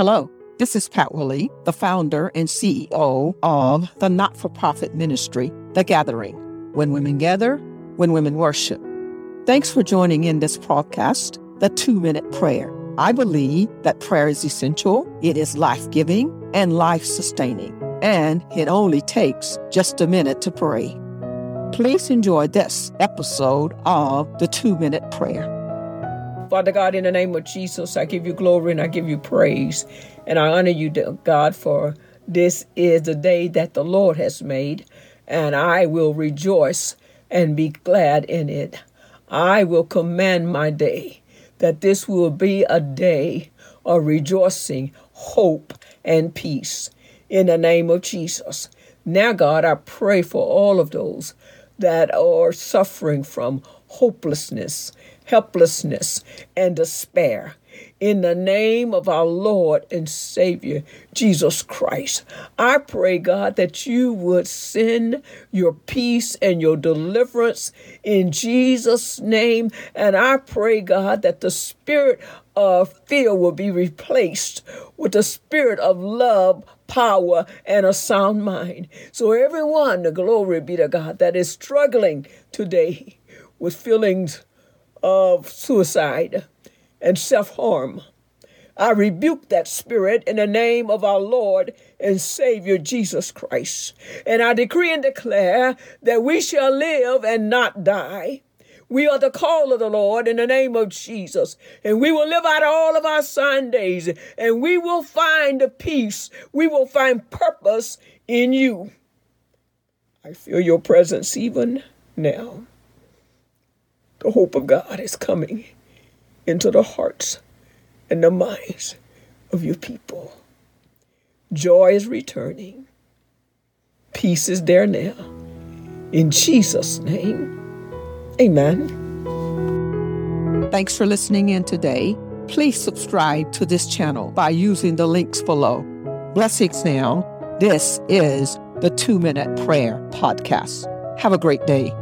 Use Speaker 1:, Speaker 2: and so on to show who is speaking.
Speaker 1: Hello, this is Pat Willie, the founder and CEO of the not for profit ministry, The Gathering. When women gather, when women worship. Thanks for joining in this podcast, The Two Minute Prayer. I believe that prayer is essential, it is life giving and life sustaining, and it only takes just a minute to pray. Please enjoy this episode of The Two Minute Prayer.
Speaker 2: Father God, in the name of Jesus, I give you glory and I give you praise. And I honor you, God, for this is the day that the Lord has made, and I will rejoice and be glad in it. I will command my day that this will be a day of rejoicing, hope, and peace in the name of Jesus. Now, God, I pray for all of those that are suffering from hopelessness, helplessness, and despair. In the name of our Lord and Savior, Jesus Christ, I pray, God, that you would send your peace and your deliverance in Jesus' name. And I pray, God, that the spirit of fear will be replaced with the spirit of love, power, and a sound mind. So, everyone, the glory be to God, that is struggling today with feelings of suicide and self harm. I rebuke that spirit in the name of our Lord and Savior Jesus Christ. And I decree and declare that we shall live and not die. We are the call of the Lord in the name of Jesus. And we will live out all of our Sundays and we will find peace. We will find purpose in you. I feel your presence even now. The hope of God is coming into the hearts and the minds of your people. Joy is returning. Peace is there now. In Jesus' name, amen.
Speaker 1: Thanks for listening in today. Please subscribe to this channel by using the links below. Blessings now. This is the Two Minute Prayer Podcast. Have a great day.